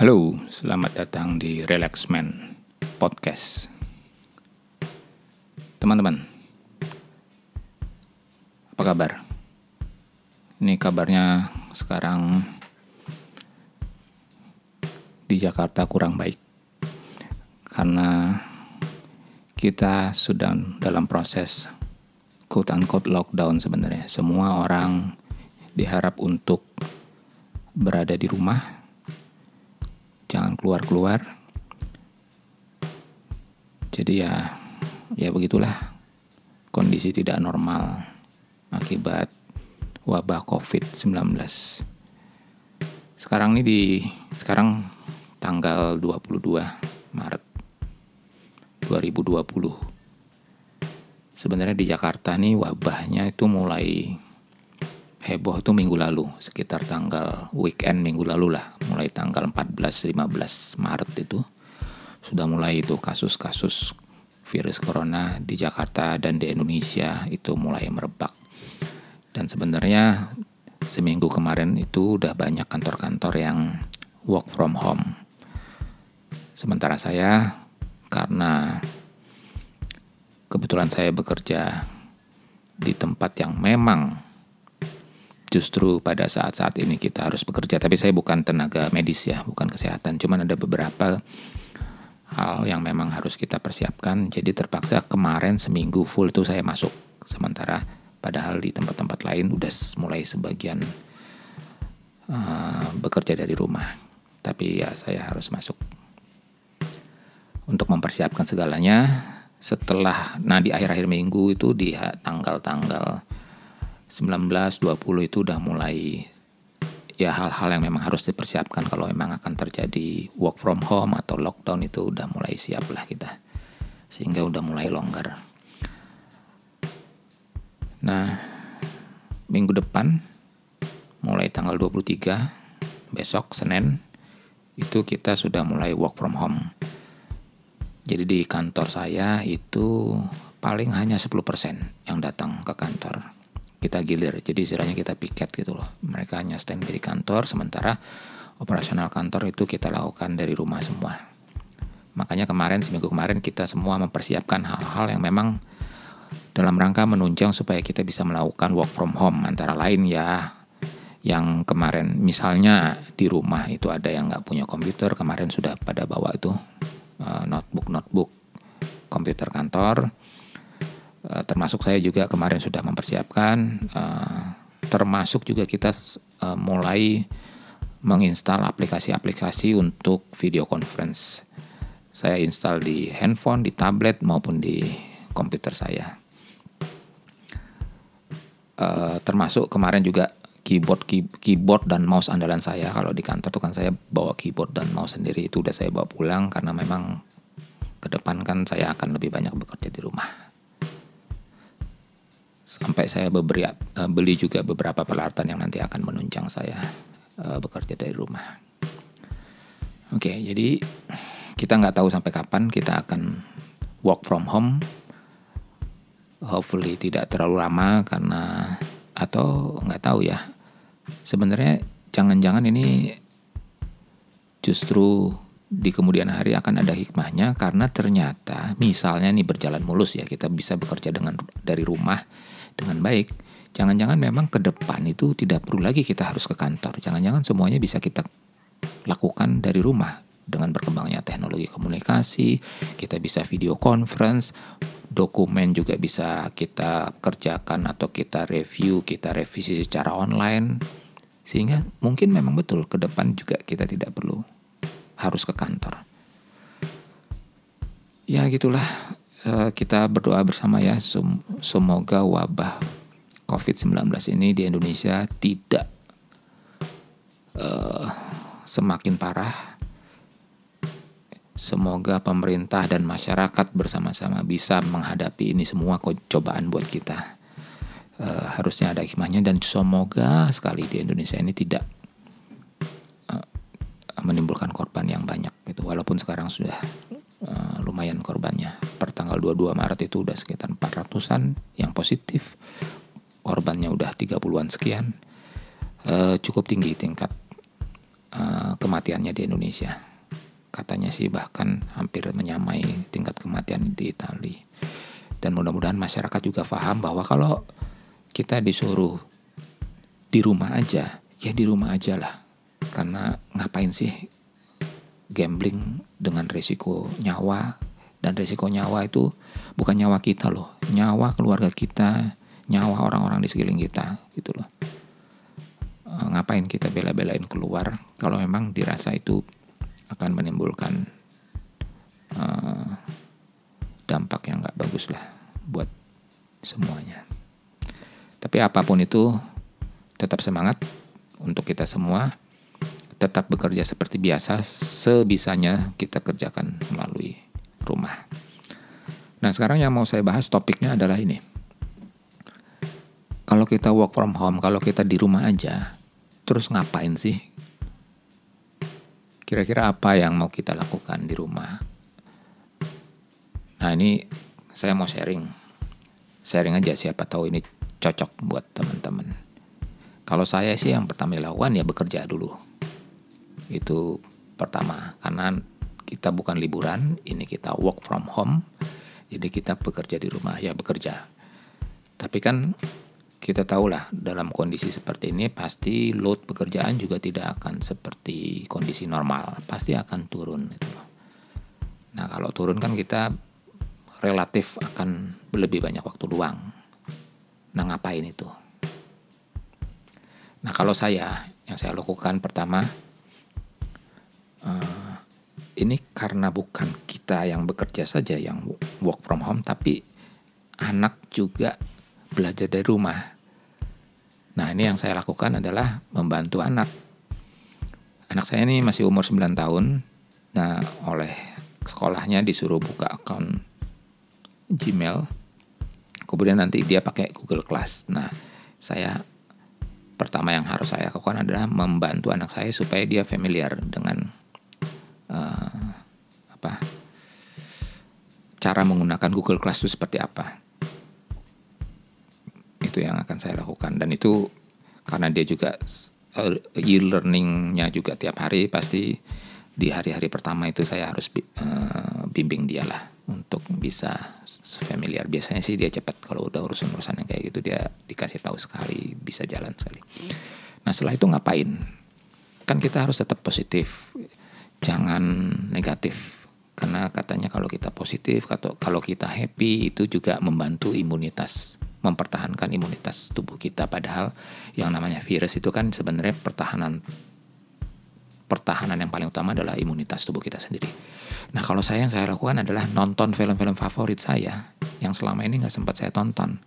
Halo, selamat datang di Relaxman Podcast. Teman-teman, apa kabar? Ini kabarnya sekarang di Jakarta kurang baik karena kita sudah dalam proses quote unquote lockdown sebenarnya. Semua orang diharap untuk berada di rumah keluar-keluar. Jadi ya ya begitulah kondisi tidak normal akibat wabah Covid-19. Sekarang ini di sekarang tanggal 22 Maret 2020. Sebenarnya di Jakarta nih wabahnya itu mulai heboh tuh minggu lalu sekitar tanggal weekend minggu lalu lah. Mulai tanggal 14-15 Maret itu sudah mulai itu kasus-kasus virus corona di Jakarta dan di Indonesia itu mulai merebak. Dan sebenarnya seminggu kemarin itu udah banyak kantor-kantor yang work from home. Sementara saya karena kebetulan saya bekerja di tempat yang memang justru pada saat-saat ini kita harus bekerja. Tapi saya bukan tenaga medis ya, bukan kesehatan. Cuman ada beberapa hal yang memang harus kita persiapkan. Jadi terpaksa kemarin seminggu full itu saya masuk. Sementara padahal di tempat-tempat lain udah mulai sebagian uh, bekerja dari rumah. Tapi ya saya harus masuk untuk mempersiapkan segalanya. Setelah, nah di akhir-akhir minggu itu di tanggal-tanggal 19 20 itu udah mulai ya hal-hal yang memang harus dipersiapkan kalau memang akan terjadi work from home atau lockdown itu udah mulai siap lah kita sehingga udah mulai longgar. Nah minggu depan mulai tanggal 23 besok Senin itu kita sudah mulai work from home. Jadi di kantor saya itu paling hanya 10% yang datang ke kantor kita gilir. Jadi istilahnya kita piket gitu loh. Mereka hanya stand di kantor, sementara operasional kantor itu kita lakukan dari rumah semua. Makanya kemarin, seminggu kemarin kita semua mempersiapkan hal-hal yang memang dalam rangka menunjang supaya kita bisa melakukan work from home. Antara lain ya yang kemarin misalnya di rumah itu ada yang nggak punya komputer, kemarin sudah pada bawa itu uh, notebook-notebook komputer kantor Eh, termasuk saya juga kemarin sudah mempersiapkan uh, termasuk juga kita uh, mulai menginstal aplikasi-aplikasi untuk video conference. Saya install di handphone, di tablet maupun di komputer saya. Termasuk kemarin juga keyboard key, keyboard dan mouse andalan saya. Kalau di kantor tuh kan saya bawa keyboard dan mouse sendiri itu udah saya bawa pulang karena memang ke depan kan saya akan lebih banyak bekerja di rumah sampai saya beberi, uh, beli juga beberapa peralatan yang nanti akan menunjang saya uh, bekerja dari rumah. Oke, okay, jadi kita nggak tahu sampai kapan kita akan work from home. Hopefully tidak terlalu lama karena atau nggak tahu ya. Sebenarnya jangan-jangan ini justru di kemudian hari akan ada hikmahnya karena ternyata misalnya nih berjalan mulus ya kita bisa bekerja dengan dari rumah dengan baik, jangan-jangan memang ke depan itu tidak perlu lagi kita harus ke kantor. Jangan-jangan semuanya bisa kita lakukan dari rumah dengan berkembangnya teknologi komunikasi, kita bisa video conference, dokumen juga bisa kita kerjakan atau kita review, kita revisi secara online. Sehingga mungkin memang betul ke depan juga kita tidak perlu harus ke kantor. Ya gitulah kita berdoa bersama ya semoga wabah COVID-19 ini di Indonesia tidak uh, semakin parah. Semoga pemerintah dan masyarakat bersama-sama bisa menghadapi ini semua cobaan buat kita. Uh, harusnya ada hikmahnya dan semoga sekali di Indonesia ini tidak uh, menimbulkan korban yang banyak. Itu walaupun sekarang sudah uh, lumayan korbannya. Per tanggal 22 Maret itu udah sekitar 400-an yang positif. Korbannya udah 30-an sekian. Uh, cukup tinggi tingkat uh, kematiannya di Indonesia. Katanya sih bahkan hampir menyamai tingkat kematian di Italia. Dan mudah-mudahan masyarakat juga paham bahwa kalau kita disuruh di rumah aja, ya di rumah aja lah. Karena ngapain sih gambling dengan resiko nyawa dan resiko nyawa itu bukan nyawa kita loh, nyawa keluarga kita, nyawa orang-orang di sekeliling kita gitu loh. E, ngapain kita bela-belain keluar kalau memang dirasa itu akan menimbulkan uh, dampak yang nggak bagus lah buat semuanya. Tapi apa pun itu tetap semangat untuk kita semua tetap bekerja seperti biasa sebisanya kita kerjakan melalui rumah. Nah, sekarang yang mau saya bahas topiknya adalah ini. Kalau kita work from home, kalau kita di rumah aja, terus ngapain sih? Kira-kira apa yang mau kita lakukan di rumah? Nah, ini saya mau sharing. Sharing aja siapa tahu ini cocok buat teman-teman. Kalau saya sih yang pertama dilakukan ya bekerja dulu. Itu pertama, karena kita bukan liburan, ini kita work from home. Jadi kita bekerja di rumah, ya bekerja. Tapi kan kita tahulah dalam kondisi seperti ini pasti load pekerjaan juga tidak akan seperti kondisi normal, pasti akan turun. Nah, kalau turun kan kita relatif akan lebih banyak waktu luang. Nah, ngapain itu? Nah, kalau saya yang saya lakukan pertama uh, ini karena bukan kita yang bekerja saja yang work from home, tapi anak juga belajar dari rumah. Nah ini yang saya lakukan adalah membantu anak. Anak saya ini masih umur 9 tahun. Nah oleh sekolahnya disuruh buka akun Gmail. Kemudian nanti dia pakai Google Class. Nah saya pertama yang harus saya lakukan adalah membantu anak saya supaya dia familiar dengan uh, apa cara menggunakan Google Class itu seperti apa. Itu yang akan saya lakukan. Dan itu karena dia juga uh, e-learningnya juga tiap hari pasti di hari-hari pertama itu saya harus uh, bimbing dia lah untuk bisa familiar biasanya sih dia cepat kalau udah urusan-urusan yang kayak gitu dia dikasih tahu sekali bisa jalan sekali. Nah setelah itu ngapain? Kan kita harus tetap positif jangan negatif karena katanya kalau kita positif atau kalau kita happy itu juga membantu imunitas mempertahankan imunitas tubuh kita padahal yang namanya virus itu kan sebenarnya pertahanan pertahanan yang paling utama adalah imunitas tubuh kita sendiri. Nah kalau saya yang saya lakukan adalah nonton film-film favorit saya yang selama ini nggak sempat saya tonton.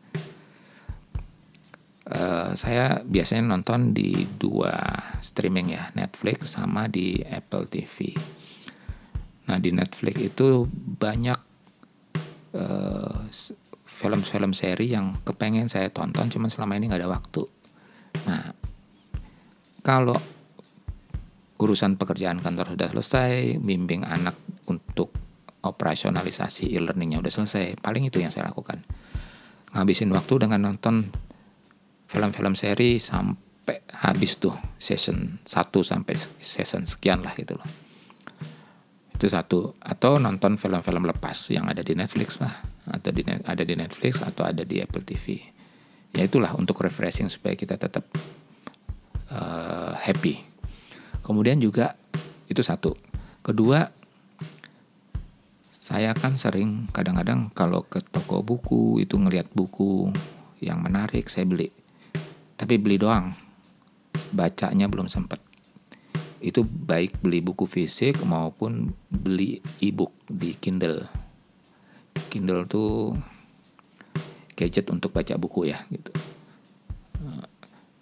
Uh, saya biasanya nonton di dua streaming ya, Netflix sama di Apple TV. Nah di Netflix itu banyak eh, film-film seri yang kepengen saya tonton, cuman selama ini nggak ada waktu. Nah kalau urusan pekerjaan kantor sudah selesai, bimbing anak untuk operasionalisasi e-learningnya udah selesai, paling itu yang saya lakukan. Ngabisin waktu dengan nonton film-film seri sampai habis tuh season 1 sampai season sekian lah gitu loh. Itu satu atau nonton film-film lepas yang ada di Netflix lah atau di ada di Netflix atau ada di Apple TV. Ya itulah untuk refreshing supaya kita tetap uh, happy. Kemudian juga itu satu. Kedua saya kan sering kadang-kadang kalau ke toko buku itu ngelihat buku yang menarik saya beli tapi beli doang. Bacanya belum sempat itu baik beli buku fisik maupun beli e-book di Kindle. Kindle tuh gadget untuk baca buku ya gitu.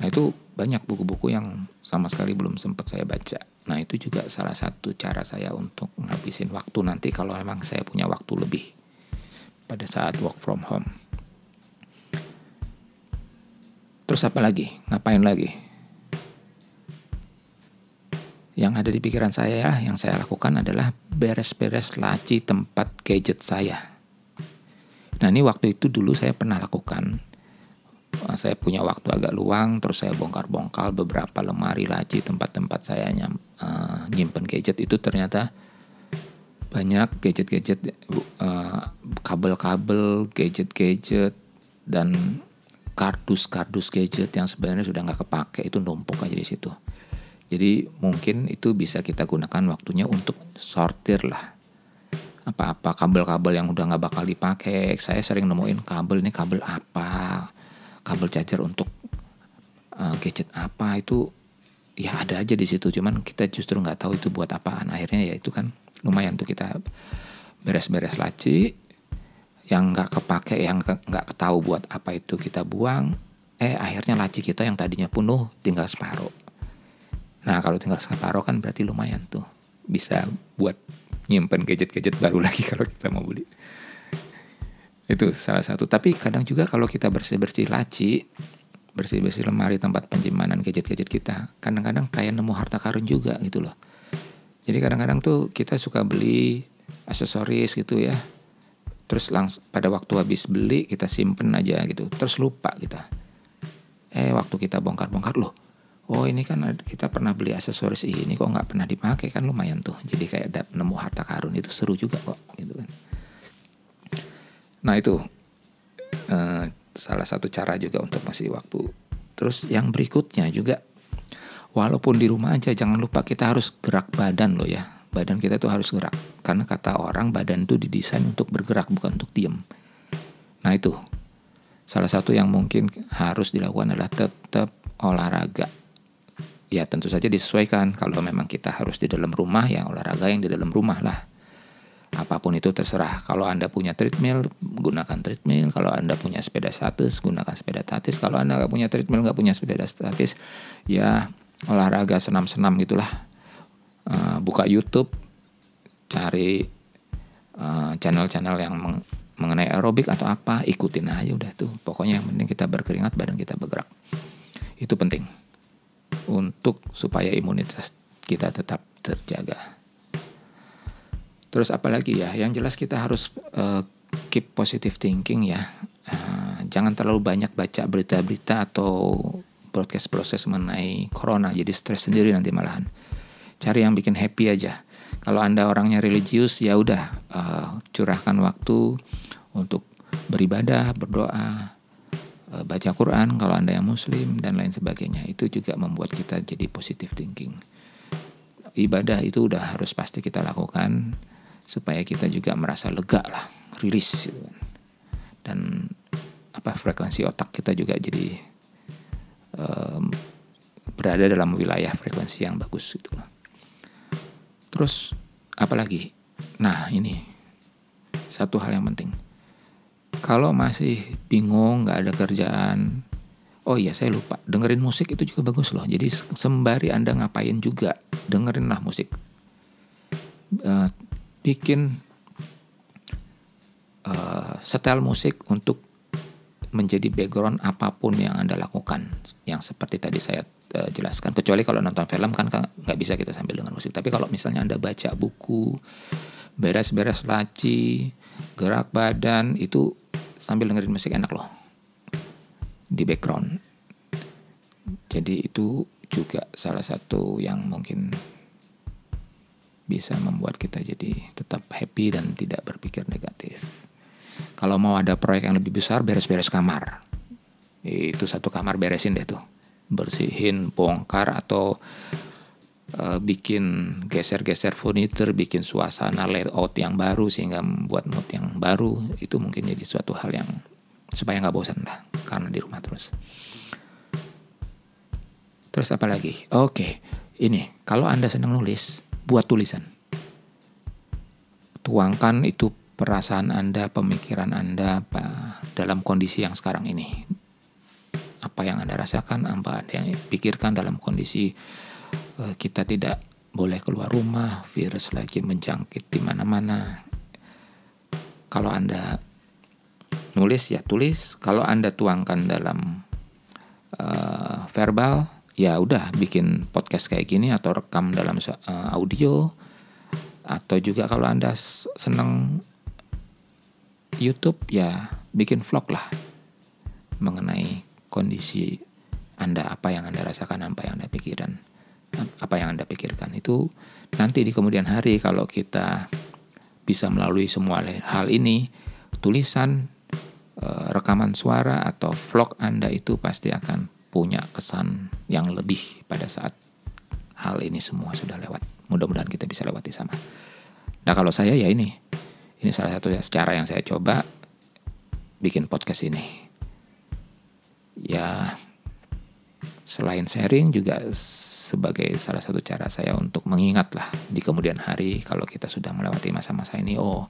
Nah itu banyak buku-buku yang sama sekali belum sempat saya baca. Nah itu juga salah satu cara saya untuk ngabisin waktu. Nanti kalau memang saya punya waktu lebih pada saat work from home Terus apa lagi? Ngapain lagi? Yang ada di pikiran saya, yang saya lakukan adalah beres-beres laci tempat gadget saya. Nah ini waktu itu dulu saya pernah lakukan. Saya punya waktu agak luang, terus saya bongkar-bongkar beberapa lemari laci tempat-tempat saya nyam, uh, nyimpen gadget itu ternyata banyak gadget-gadget uh, kabel-kabel gadget-gadget dan kardus-kardus gadget yang sebenarnya sudah nggak kepake itu numpuk aja di situ. Jadi mungkin itu bisa kita gunakan waktunya untuk sortir lah apa-apa kabel-kabel yang udah nggak bakal dipakai. Saya sering nemuin kabel ini kabel apa, kabel charger untuk uh, gadget apa itu ya ada aja di situ. Cuman kita justru nggak tahu itu buat apaan. Akhirnya ya itu kan lumayan tuh kita beres-beres laci yang nggak kepake yang nggak ketahui buat apa itu kita buang eh akhirnya laci kita yang tadinya penuh tinggal separuh. Nah kalau tinggal separuh kan berarti lumayan tuh bisa buat nyimpen gadget-gadget baru lagi kalau kita mau beli. Itu salah satu. Tapi kadang juga kalau kita bersih-bersih laci bersih-bersih lemari tempat penyimpanan gadget-gadget kita kadang-kadang kayak nemu harta karun juga gitu loh. Jadi kadang-kadang tuh kita suka beli aksesoris gitu ya. Terus langsung pada waktu habis beli kita simpen aja gitu. Terus lupa kita. Eh waktu kita bongkar-bongkar loh. Oh ini kan kita pernah beli aksesoris ini kok nggak pernah dipakai kan lumayan tuh. Jadi kayak nemu harta karun itu seru juga kok gitu kan. Nah itu eh, salah satu cara juga untuk masih waktu. Terus yang berikutnya juga walaupun di rumah aja jangan lupa kita harus gerak badan loh ya badan kita tuh harus gerak. Karena kata orang badan tuh didesain untuk bergerak bukan untuk diem. Nah itu. Salah satu yang mungkin harus dilakukan adalah tetap olahraga. Ya tentu saja disesuaikan. Kalau memang kita harus di dalam rumah ya olahraga yang di dalam rumah lah. Apa pun itu terserah. Kalau anda punya treadmill gunakan treadmill. Kalau anda punya sepeda statis gunakan sepeda statis kalau anda nggak punya treadmill nggak punya sepeda statis ya olahraga senam-senam gitulah uh, buka YouTube cari eh, channel-channel yang meng mengenai aerobik atau apa ikutin aja udah tuh. Pokoknya yang penting kita berkeringat badan kita bergerak. Itu penting untuk supaya imunitas kita tetap terjaga. Terus apalagi ya? Yang jelas kita harus uh, keep positive thinking ya. Uh, jangan terlalu banyak baca berita-berita atau broadcast-proses mengenai corona. Jadi stres sendiri nanti malahan cari yang bikin happy aja. Kalau anda orangnya religius ya udah uh, curahkan waktu untuk beribadah berdoa uh, baca Quran kalau anda yang muslim dan lain sebagainya. Itu juga membuat kita jadi positive thinking. Ibadah itu udah harus pasti kita lakukan supaya kita juga merasa lega lah rilis gitu kan. dan apa frekuensi otak kita juga jadi um, berada dalam wilayah frekuensi yang bagus gitu Terus apalagi? Nah ini satu hal yang penting. Kalau masih bingung nggak ada kerjaan, oh iya saya lupa dengerin musik itu juga bagus loh. Jadi sembari anda ngapain juga dengerin lah musik. Uh, bikin uh, setel musik untuk menjadi background apa pun yang anda lakukan yang seperti tadi saya uh, jelaskan kecuali kalau nonton film kan nggak bisa kita sambil dengan musik tapi kalau misalnya anda baca buku beres-beres laci gerak badan itu sambil dengerin musik enak loh di background jadi itu juga salah satu yang mungkin bisa membuat kita jadi tetap happy dan tidak berpikir negatif. Kalau mau ada proyek yang lebih besar, beres-beres kamar. Itu satu kamar beresin deh tuh. Bersihin, bongkar atau uh, bikin geser-geser furniture, bikin suasana layout yang baru sehingga membuat mood yang baru. Itu mungkin jadi suatu hal yang supaya nggak bosan lah karena di rumah terus. Terus apa lagi? Oke, ini kalau anda senang nulis, buat tulisan. Tuangkan itu perasaan Anda, pemikiran Anda dalam kondisi yang sekarang ini. Apa yang Anda rasakan, apa yang pikirkan dalam kondisi uh, kita tidak boleh keluar rumah, virus lagi menjangkit di mana-mana. Kalau Anda nulis ya tulis, kalau Anda tuangkan dalam uh, verbal ya udah bikin podcast kayak gini atau rekam dalam uh, audio atau juga kalau Anda senang YouTube ya bikin vlog lah mengenai kondisi Anda apa yang Anda rasakan apa yang Anda pikirkan apa yang Anda pikirkan. Itu nanti di kemudian hari kalau kita bisa melalui semua hal ini, tulisan, eh, rekaman suara atau vlog Anda itu pasti akan punya kesan yang lebih pada saat hal ini semua sudah lewat. Mudah-mudahan kita bisa lewati sama. Nah kalau saya ya ini, ini salah satu cara yang saya coba bikin podcast ini. Ya selain sharing juga sebagai salah satu cara saya untuk mengingat lah di kemudian hari kalau kita sudah melewati masa-masa ini oh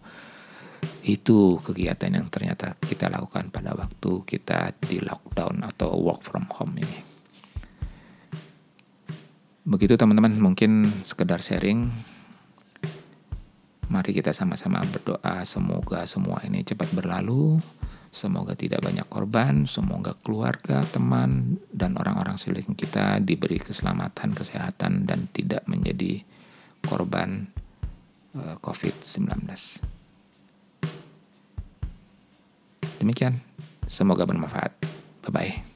itu kegiatan yang ternyata kita lakukan pada waktu kita di lockdown atau work from home ini. Begitu teman-teman mungkin sekedar sharing. Mari kita sama-sama berdoa semoga semua ini cepat berlalu Semoga tidak banyak korban, semoga keluarga, teman, dan orang-orang seliling kita diberi keselamatan, kesehatan, dan tidak menjadi korban eh, COVID-19. Demikian, semoga bermanfaat. Bye-bye.